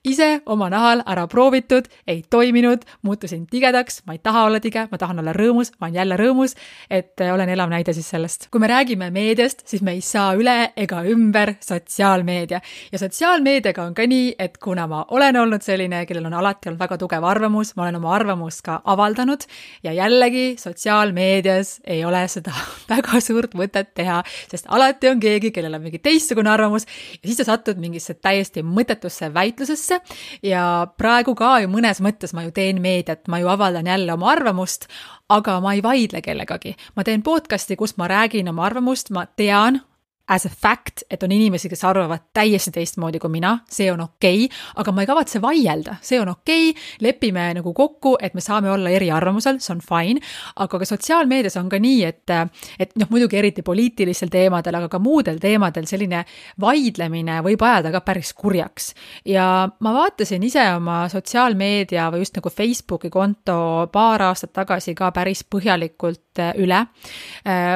ise oma nahal ära proovitud, ei toiminud, muutusin tigedaks, ma ei taha olla tige, ma tahan olla rõõmus, ma olen jälle rõõmus, et äh, olen elav näide siis sellest. kui me räägime meediast, siis me ei saa üle ega ümber sotsiaalmeedia. ja sotsiaalmeediaga on ka nii, et kuna ma olen olnud selline, kellel on alati olnud väga tugev arvamus, ma olen oma arvamust ka avaldanud ja jällegi sotsiaalmeedias ei ole seda väga suurt mõtet teha, sest alati on keegi, kellel on mingi teistsugune arvamus ja siis ta satud mingisse täiesti mõttetusse väitlusesse ja praegu ka ju mõnes mõttes ma ju teen meediat, ma ju avaldan jälle oma arvamust, aga ma ei vaidle kellegagi. ma teen podcast'i, kus ma räägin oma arvamust, ma tean, as a fact, et on inimesi, kes arvavad täiesti teistmoodi kui mina, see on okei okay,, aga ma ei kavatse vaielda, see on okei okay,, lepime nagu kokku, et me saame olla eriarvamusel, see on fine, aga ka sotsiaalmeedias on ka nii, et et noh, muidugi eriti poliitilistel teemadel, aga ka muudel teemadel selline vaidlemine võib ajada ka päris kurjaks. ja ma vaatasin ise oma sotsiaalmeedia või just nagu Facebooki konto paar aastat tagasi ka päris põhjalikult üle.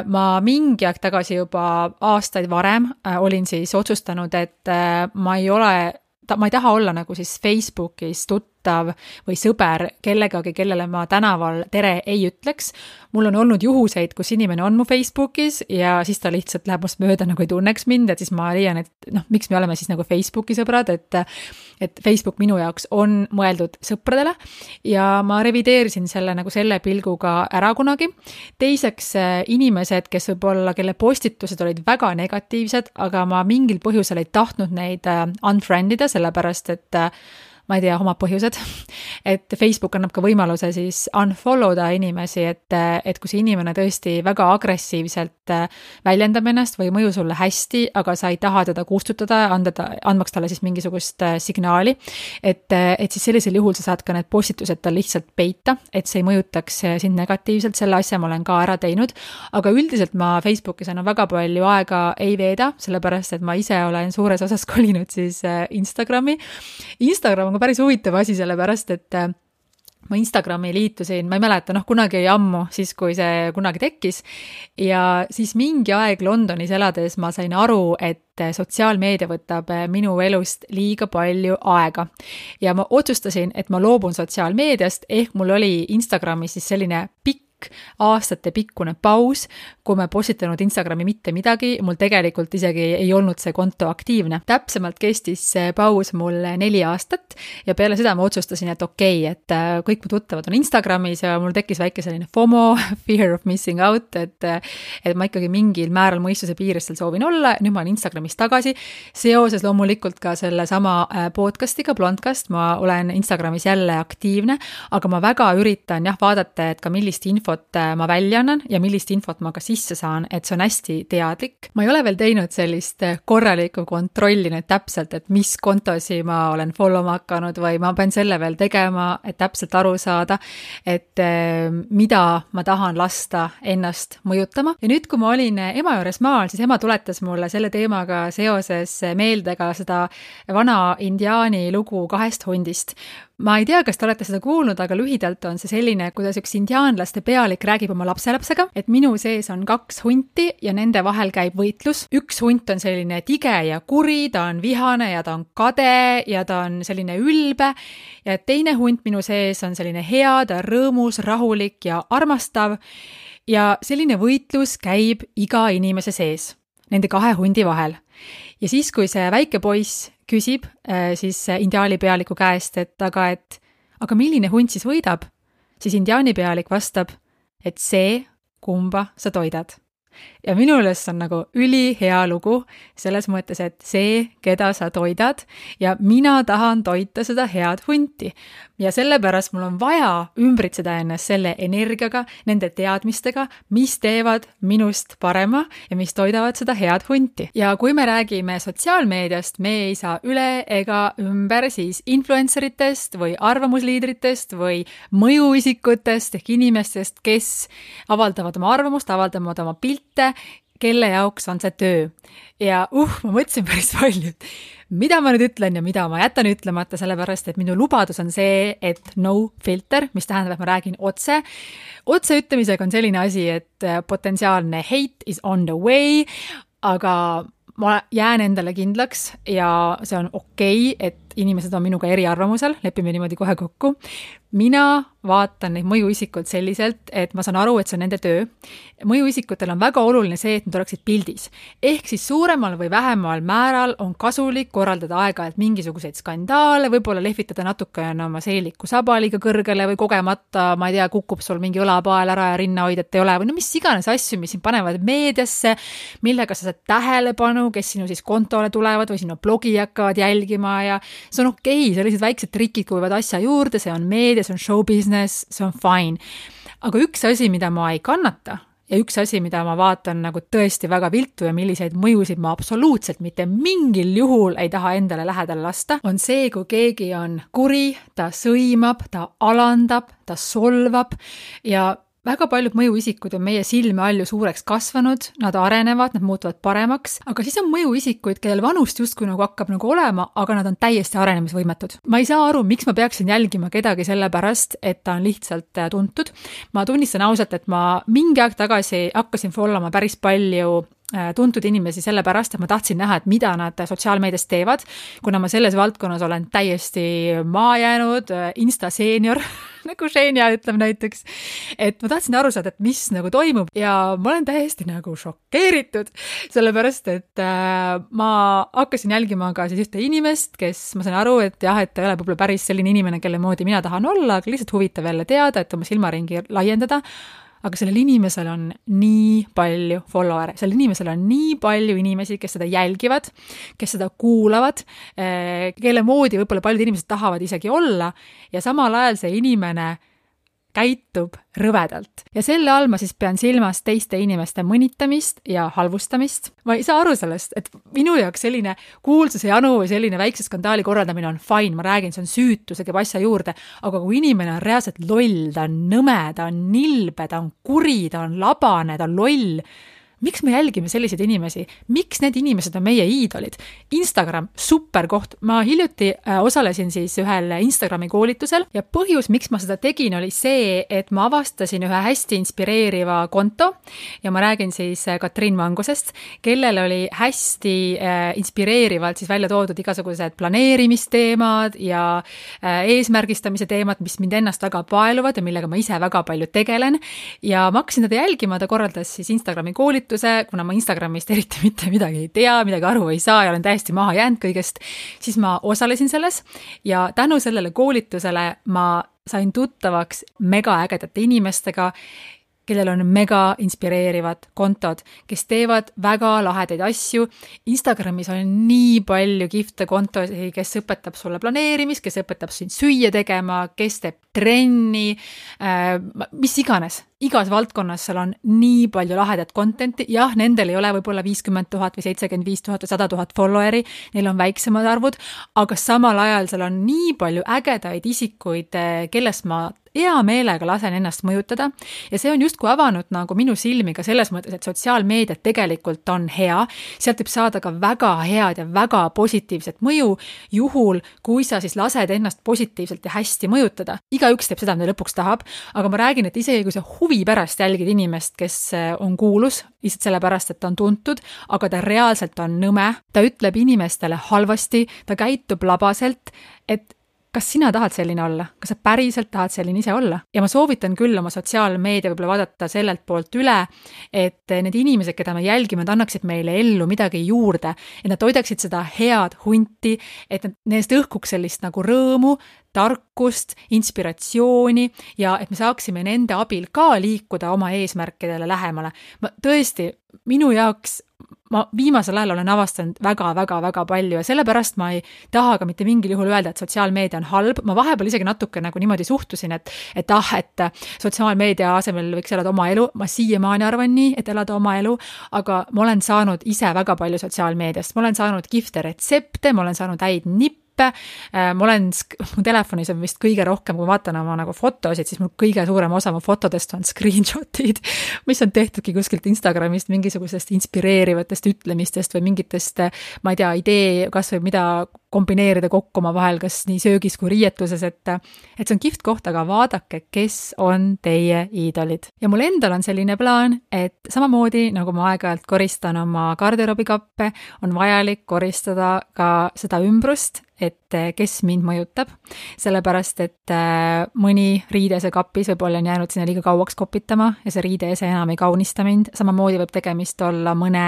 ma mingi aeg tagasi juba aasta aastaid varem äh, olin siis otsustanud, et äh, ma ei ole ma ei taha olla nagu siis Facebookis tuttav või sõber kellegagi, kellele ma tänaval tere ei ütleks. mul on olnud juhuseid, kus inimene on mu Facebookis ja siis ta lihtsalt läheb must mööda nagu ei tunneks mind, et siis ma leian, et noh, miks me oleme siis nagu Facebooki sõbrad, et et Facebook minu jaoks on mõeldud sõpradele ja ma revideerisin selle nagu selle pilguga ära kunagi. teiseks inimesed, kes võib-olla, kelle postitused olid väga negatiivsed, aga ma mingil põhjusel ei tahtnud neid äh, unfriend ida, sellepärast et ma ei tea, omad põhjused. et Facebook annab ka võimaluse siis unfollow da inimesi, et, et kui see inimene tõesti väga agressiivselt äh, väljendab ennast või ei mõju sulle hästi, aga sa ei taha teda kustutada, anda ta, andmaks talle siis mingisugust äh, signaali. et, äh, et siis sellisel juhul sa saad ka need postitused tal lihtsalt peita, et see ei mõjutaks sind negatiivselt, selle asja ma olen ka ära teinud. aga üldiselt ma Facebookis enam väga palju aega ei veeda, sellepärast et ma ise olen suures osas kolinud siis Instagrami. Instagram on ka päris huvitav asi, sellepärast et äh, ma Instagrami liitusin, ma ei mäleta, noh, kunagi ammu, siis kui see kunagi tekkis. ja siis mingi aeg Londonis elades ma sain aru, et sotsiaalmeedia võtab äh, minu elust liiga palju aega. ja ma otsustasin, et ma loobun sotsiaalmeediast, ehk mul oli Instagramis siis selline pikk pikk aastatepikkune paus, kui ma ei postitanud Instagrami mitte midagi, mul tegelikult isegi ei olnud see konto aktiivne. täpsemalt kestis see paus mul neli aastat ja peale seda ma otsustasin, et okei okay,, et äh, kõik mu tuttavad on Instagramis ja mul tekkis väike selline FOMO, fear of missing out, et et ma ikkagi mingil määral mõistuse piires seal soovin olla, nüüd ma olen Instagramis tagasi, seoses loomulikult ka sellesama äh, podcast'iga, Blondcast, ma olen Instagramis jälle aktiivne, aga ma väga üritan jah, vaadata, et ka millist infot infot äh, ma välja annan ja millist infot ma ka sisse saan, et see on hästi teadlik. ma ei ole veel teinud sellist äh, korralikku kontrolli nüüd täpselt, et mis kontosi ma olen follow ma hakanud või ma pean selle veel tegema, et täpselt aru saada, et äh, mida ma tahan lasta ennast mõjutama. ja nüüd, kui ma olin ema juures maal, siis ema tuletas mulle selle teemaga seoses meelde ka seda vana indiaani lugu kahest hundist ma ei tea, kas te olete seda kuulnud, aga lühidalt on see selline, kuidas üks indiaanlaste pealik räägib oma lapselapsega, et minu sees on kaks hunti ja nende vahel käib võitlus. üks hunt on selline tige ja kuri, ta on vihane ja ta on kade ja ta on selline ülbe ja teine hunt minu sees on selline hea, ta on rõõmus, rahulik ja armastav. ja selline võitlus käib iga inimese sees, nende kahe hundi vahel. ja siis, kui see väike poiss küsib äh, siis indiaani pealiku käest, et aga, et aga milline hunt siis võidab, siis indiaani pealik vastab, et see, kumba sa toidad ja minu meelest see on nagu ülihea lugu selles mõttes, et see, keda sa toidad ja mina tahan toita seda head hunti. ja sellepärast mul on vaja ümbritseda ennast selle energiaga, nende teadmistega, mis teevad minust parema ja mis toidavad seda head hunti. ja kui me räägime sotsiaalmeediast, me ei saa üle ega ümber siis influencer itest või arvamusliidritest või mõjuisikutest ehk inimestest, kes avaldavad oma arvamust, avaldavad oma pilte kelle jaoks on see töö. ja uh, ma mõtlesin päris palju, et mida ma nüüd ütlen ja mida ma jätan ütlemata, sellepärast et minu lubadus on see, et no filter, mis tähendab, et ma räägin otse. otseütlemisega on selline asi, et äh, potentsiaalne hate is on the way, aga ma jään endale kindlaks ja see on okei okay,, et inimesed on minuga eriarvamusel, lepime niimoodi kohe kokku. mina vaatan neid mõjuisikuid selliselt, et ma saan aru, et see on nende töö. mõjuisikutel on väga oluline see, et nad oleksid pildis. ehk siis suuremal või vähemal määral on kasulik korraldada aeg-ajalt mingisuguseid skandaale, võib-olla lehvitada natukene oma seeliku saba liiga kõrgele või kogemata, ma ei tea, kukub sul mingi õlapael ära ja rinnahoidjat ei ole või no mis iganes asju, mis sind panevad meediasse, millega sa saad tähelepanu, kes sinu siis kontole tulevad või sinu blogi hakkavad jälgima ja see on okei okay,, sellised väiksed trikid kuuluvad asja juurde, see on meedia, see on show business, see on fine. aga üks asi, mida ma ei kannata ja üks asi, mida ma vaatan nagu tõesti väga viltu ja milliseid mõjusid ma absoluutselt mitte mingil juhul ei taha endale lähedale lasta, on see, kui keegi on kuri, ta sõimab, ta alandab, ta solvab ja väga paljud mõjuisikud on meie silme all ju suureks kasvanud, nad arenevad, nad muutuvad paremaks, aga siis on mõjuisikuid, kellel vanust justkui nagu hakkab nagu olema, aga nad on täiesti arenemisvõimetud. ma ei saa aru, miks ma peaksin jälgima kedagi sellepärast, et ta on lihtsalt äh, tuntud. ma tunnistan ausalt, et ma mingi aeg tagasi hakkasin follow ma päris palju tuntud inimesi sellepärast, et ma tahtsin näha, et mida nad sotsiaalmeedias teevad, kuna ma selles valdkonnas olen täiesti maha jäänud, äh, insta seenior nagu Xenia ütleb näiteks. et ma tahtsin aru saada, et mis nagu toimub ja ma olen täiesti nagu šokeeritud, sellepärast et äh, ma hakkasin jälgima ka siis ühte inimest, kes ma sain aru, et jah, et ta ei ole võib-olla päris selline inimene, kelle moodi mina tahan olla, aga lihtsalt huvitav jälle teada, et oma silmaringi laiendada aga sellel inimesel on nii palju follower'e, sellel inimesel on nii palju inimesi, kes seda jälgivad, kes seda kuulavad, eh, kelle moodi võib-olla paljud inimesed tahavad isegi olla ja samal ajal see inimene käitub rõvedalt. ja selle all ma siis pean silmas teiste inimeste mõnitamist ja halvustamist. ma ei saa aru sellest, et minu jaoks selline kuulsuse janu või selline väikse skandaali korraldamine on fine, ma räägin, see on süütu, see käib asja juurde, aga kui inimene on reaalselt loll, ta on nõme, ta on nilbe, ta on kuri, ta on labane, ta on loll, miks me jälgime selliseid inimesi, miks need inimesed on meie iidolid? Instagram, super koht, ma hiljuti äh, osalesin siis ühel Instagrami koolitusel ja põhjus, miks ma seda tegin, oli see, et ma avastasin ühe hästi inspireeriva konto ja ma räägin siis äh, Katrin Mangusest, kellel oli hästi äh, inspireerivalt siis välja toodud igasugused planeerimisteemad ja eesmärgistamise teemad, mis mind ennast väga paeluvad ja millega ma ise väga palju tegelen. ja ma hakkasin teda jälgima, ta korraldas siis Instagrami koolituse, koolituse, kuna ma Instagramist eriti mitte midagi ei tea, midagi aru ei saa ja olen täiesti maha jäänud kõigest, siis ma osalesin selles ja tänu sellele koolitusele ma sain tuttavaks megaägedate inimestega, kellel on mega inspireerivad kontod, kes teevad väga lahedaid asju. Instagramis on nii palju kihvte kontosid, kes õpetab sulle planeerimist, kes õpetab sind süüa tegema, kes teeb trenni äh,, mis iganes igas valdkonnas seal on nii palju lahedat content'i, jah, nendel ei ole võib-olla viiskümmend tuhat või seitsekümmend viis tuhat või sada tuhat follower'i, neil on väiksemad arvud, aga samal ajal seal on nii palju ägedaid isikuid, eh, kellest ma hea meelega lasen ennast mõjutada. Ja see on justkui avanud nagu minu silmi ka selles mõttes, et sotsiaalmeedia tegelikult on hea, sealt võib saada ka väga head ja väga positiivset mõju, juhul kui sa siis lased ennast positiivselt ja hästi mõjutada. igaüks teeb seda, mida lõpuks tahab, aga ma räägin, et isegi kui sa huvi huvi pärast jälgid inimest, kes eh, on kuulus, lihtsalt sellepärast, et ta on tuntud, aga ta reaalselt on nõme, ta ütleb inimestele halvasti, ta käitub labaselt, et kas sina tahad selline olla, kas sa päriselt tahad selline ise olla? ja ma soovitan küll oma sotsiaalmeedia võib-olla vaadata sellelt poolt üle, et need inimesed, keda me jälgime, nad annaksid meile ellu midagi juurde, et nad toidaksid seda head hunti, et nendest õhkuks sellist nagu rõõmu, tarkust, inspiratsiooni ja et me saaksime nende abil ka liikuda oma eesmärkidele lähemale. ma tõesti, minu jaoks ma viimasel ajal olen avastanud väga-väga-väga palju ja sellepärast ma ei taha ka mitte mingil juhul öelda, et sotsiaalmeedia on halb, ma vahepeal isegi natuke nagu niimoodi suhtusin, et et ah, et sotsiaalmeedia asemel võiks elada oma elu, ma siiamaani arvan nii, et elada oma elu, aga ma olen saanud ise väga palju sotsiaalmeediast, ma olen saanud kihvte retsepte, ma olen saanud häid nippe, nippe. Äh, ma olen, mu telefonis on vist kõige rohkem, kui vaatan oma nagu fotosid, siis mul kõige suurem osa mu fotodest on screenshot'id, mis on tehtudki kuskilt Instagramist mingisugusest inspireerivatest ütlemistest või mingitest, ma ei tea, idee kas või mida kombineerida kokku omavahel, kas nii söögis kui riietuses, et et see on kihvt koht, aga vaadake, kes on teie iidolid. ja mul endal on selline plaan, et samamoodi, nagu ma aeg-ajalt koristan oma garderoobikappe, on vajalik koristada ka seda ümbrust, et kes mind mõjutab, sellepärast et äh, mõni riidese kapis võib-olla on jäänud sinna liiga kauaks kopitama ja see riideese enam ei kaunista mind, samamoodi võib tegemist olla mõne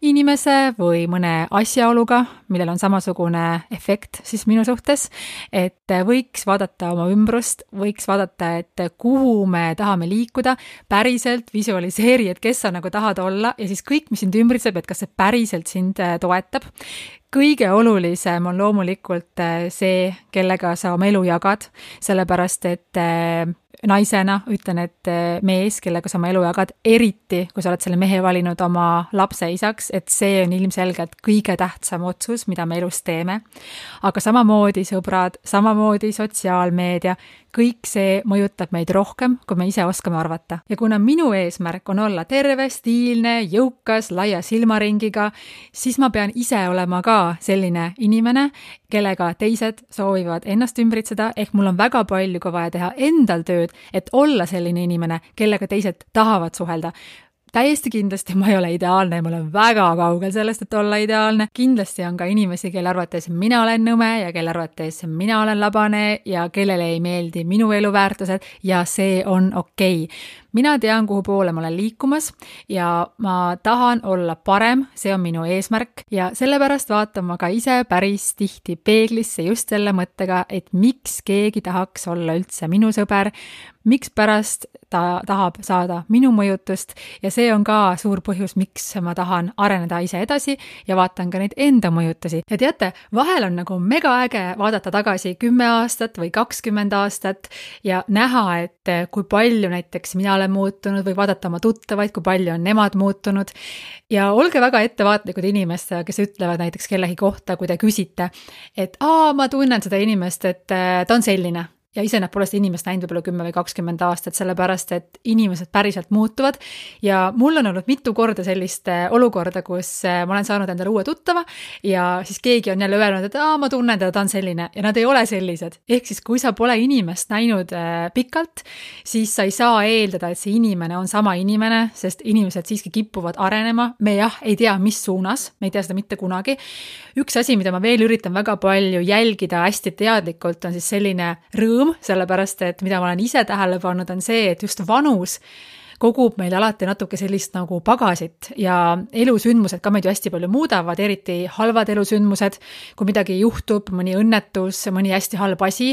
inimese või mõne asjaoluga, millel on samasugune efekt siis minu suhtes, et võiks vaadata oma ümbrust, võiks vaadata, et kuhu me tahame liikuda, päriselt visualiseeri, et kes sa nagu tahad olla ja siis kõik, mis sind ümbritseb, et kas see päriselt sind äh, toetab. Kõige olulisem on loomulikult äh, see, kellega sa oma elu jagad, sellepärast et äh, naisena ütlen, et äh, mees, kellega sa oma elu jagad, eriti kui sa oled selle mehe valinud oma lapse isaks, et see on ilmselgelt kõige tähtsam otsus, mida me elus teeme. aga samamoodi sõbrad, samamoodi sotsiaalmeedia, kõik see mõjutab meid rohkem, kui me ise oskame arvata. ja kuna minu eesmärk on olla terve, stiilne, jõukas, laia silmaringiga, siis ma pean ise olema ka selline inimene, kellega teised soovivad ennast ümbritseda, ehk mul on väga palju ka vaja teha endal tööd, et olla selline inimene, kellega teised tahavad suhelda täiesti kindlasti ma ei ole ideaalne ja ma olen väga kaugel sellest, et olla ideaalne. kindlasti on ka inimesi, kelle arvates mina olen nõme ja kelle arvates mina olen labane ja kellele ei meeldi minu eluväärtused ja see on okei okay mina tean, kuhu poole ma olen liikumas ja ma tahan olla parem, see on minu eesmärk ja sellepärast vaatan ma ka ise päris tihti peeglisse just selle mõttega, et miks keegi tahaks olla üldse minu sõber, mikspärast ta tahab saada minu mõjutust ja see on ka suur põhjus, miks ma tahan areneda ise edasi ja vaatan ka neid enda mõjutusi. ja teate, vahel on nagu megaäge vaadata tagasi kümme aastat või kakskümmend aastat ja näha, et kui palju näiteks mina olen muutunud või vaadata oma tuttavaid, kui palju on nemad muutunud. ja olge väga ettevaatlikud inimestega, kes ütlevad näiteks kellegi kohta, kui te küsite, et aa, ma tunnen seda inimest, et ta on selline ja ise nad pole seda inimest näinud võib-olla kümme või kakskümmend aastat, sellepärast et inimesed päriselt muutuvad. ja mul on olnud mitu korda sellist olukorda, kus äh, ma olen saanud endale uue tuttava ja siis keegi on jälle öelnud, et aa, ma tunnen teda, ta on selline ja nad ei ole sellised. ehk siis, kui sa pole inimest näinud äh, pikalt, siis sa ei saa eeldada, et see inimene on sama inimene, sest inimesed siiski kipuvad arenema. me jah, ei tea, mis suunas, me ei tea seda mitte kunagi. üks asi, mida ma veel üritan väga palju jälgida hästi teadlikult, on siis selline rõõm rõõm, sellepärast et mida ma olen ise tähele pannud, on see, et just vanus kogub meil alati natuke sellist nagu pagasit ja elusündmused ka meid ju hästi palju muudavad, eriti halvad elusündmused, kui midagi juhtub, mõni õnnetus, mõni hästi halb asi,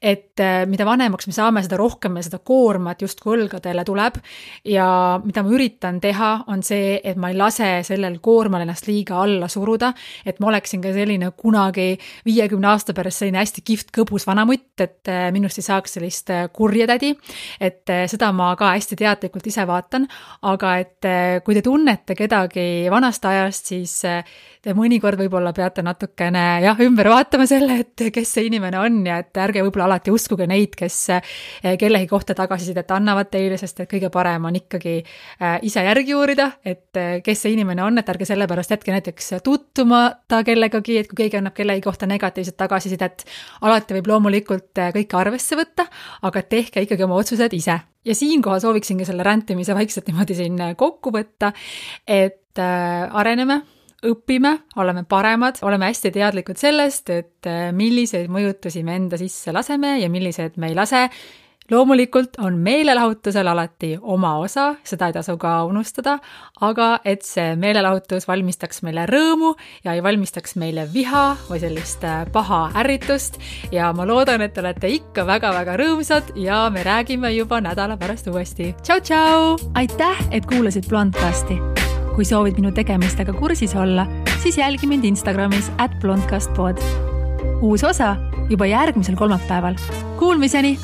et äh, mida vanemaks me saame, seda rohkem meil seda koormat justkui õlgadele tuleb ja mida ma üritan teha, on see, et ma ei lase sellel koormal ennast liiga alla suruda, et ma oleksin ka selline kunagi viiekümne aasta pärast selline hästi kihvt kõbus vanamutt, et äh, minust ei saaks sellist äh, kurja tädi, et seda ma ka hästi teadlikult tegelikult ise vaatan, aga et eh, kui te tunnete kedagi vanast ajast, siis eh, te mõnikord võib-olla peate natukene jah, ümber vaatama selle, et kes see inimene on ja et ärge võib-olla alati uskuge neid, kes eh, kellegi kohta tagasisidet annavad teile, sest et kõige parem on ikkagi ise järgi uurida, et kes see inimene on, et ärge sellepärast jätke näiteks tutvumata kellegagi, et kui keegi annab kellegi kohta negatiivset tagasisidet, alati võib loomulikult kõike arvesse võtta, aga tehke ikkagi oma otsused ise ja siinkohal sooviksingi selle räntimise vaikselt niimoodi siin kokku võtta, et äh, areneme, õpime, oleme paremad, oleme hästi teadlikud sellest, et äh, milliseid mõjutusi me enda sisse laseme ja millised me ei lase loomulikult on meelelahutusel alati oma osa, seda ei tasu ka unustada, aga et see meelelahutus valmistaks meile rõõmu ja ei valmistaks meile viha või sellist äh, paha ärritust ja ma loodan, et te olete ikka väga-väga rõõmsad ja me räägime juba nädala pärast uuesti. tšau-tšau! aitäh, et kuulasid Blondcasti! kui soovid minu tegemistega kursis olla, siis jälgi mind Instagramis at blondcastpod. uus osa juba järgmisel kolmapäeval. Kuulmiseni!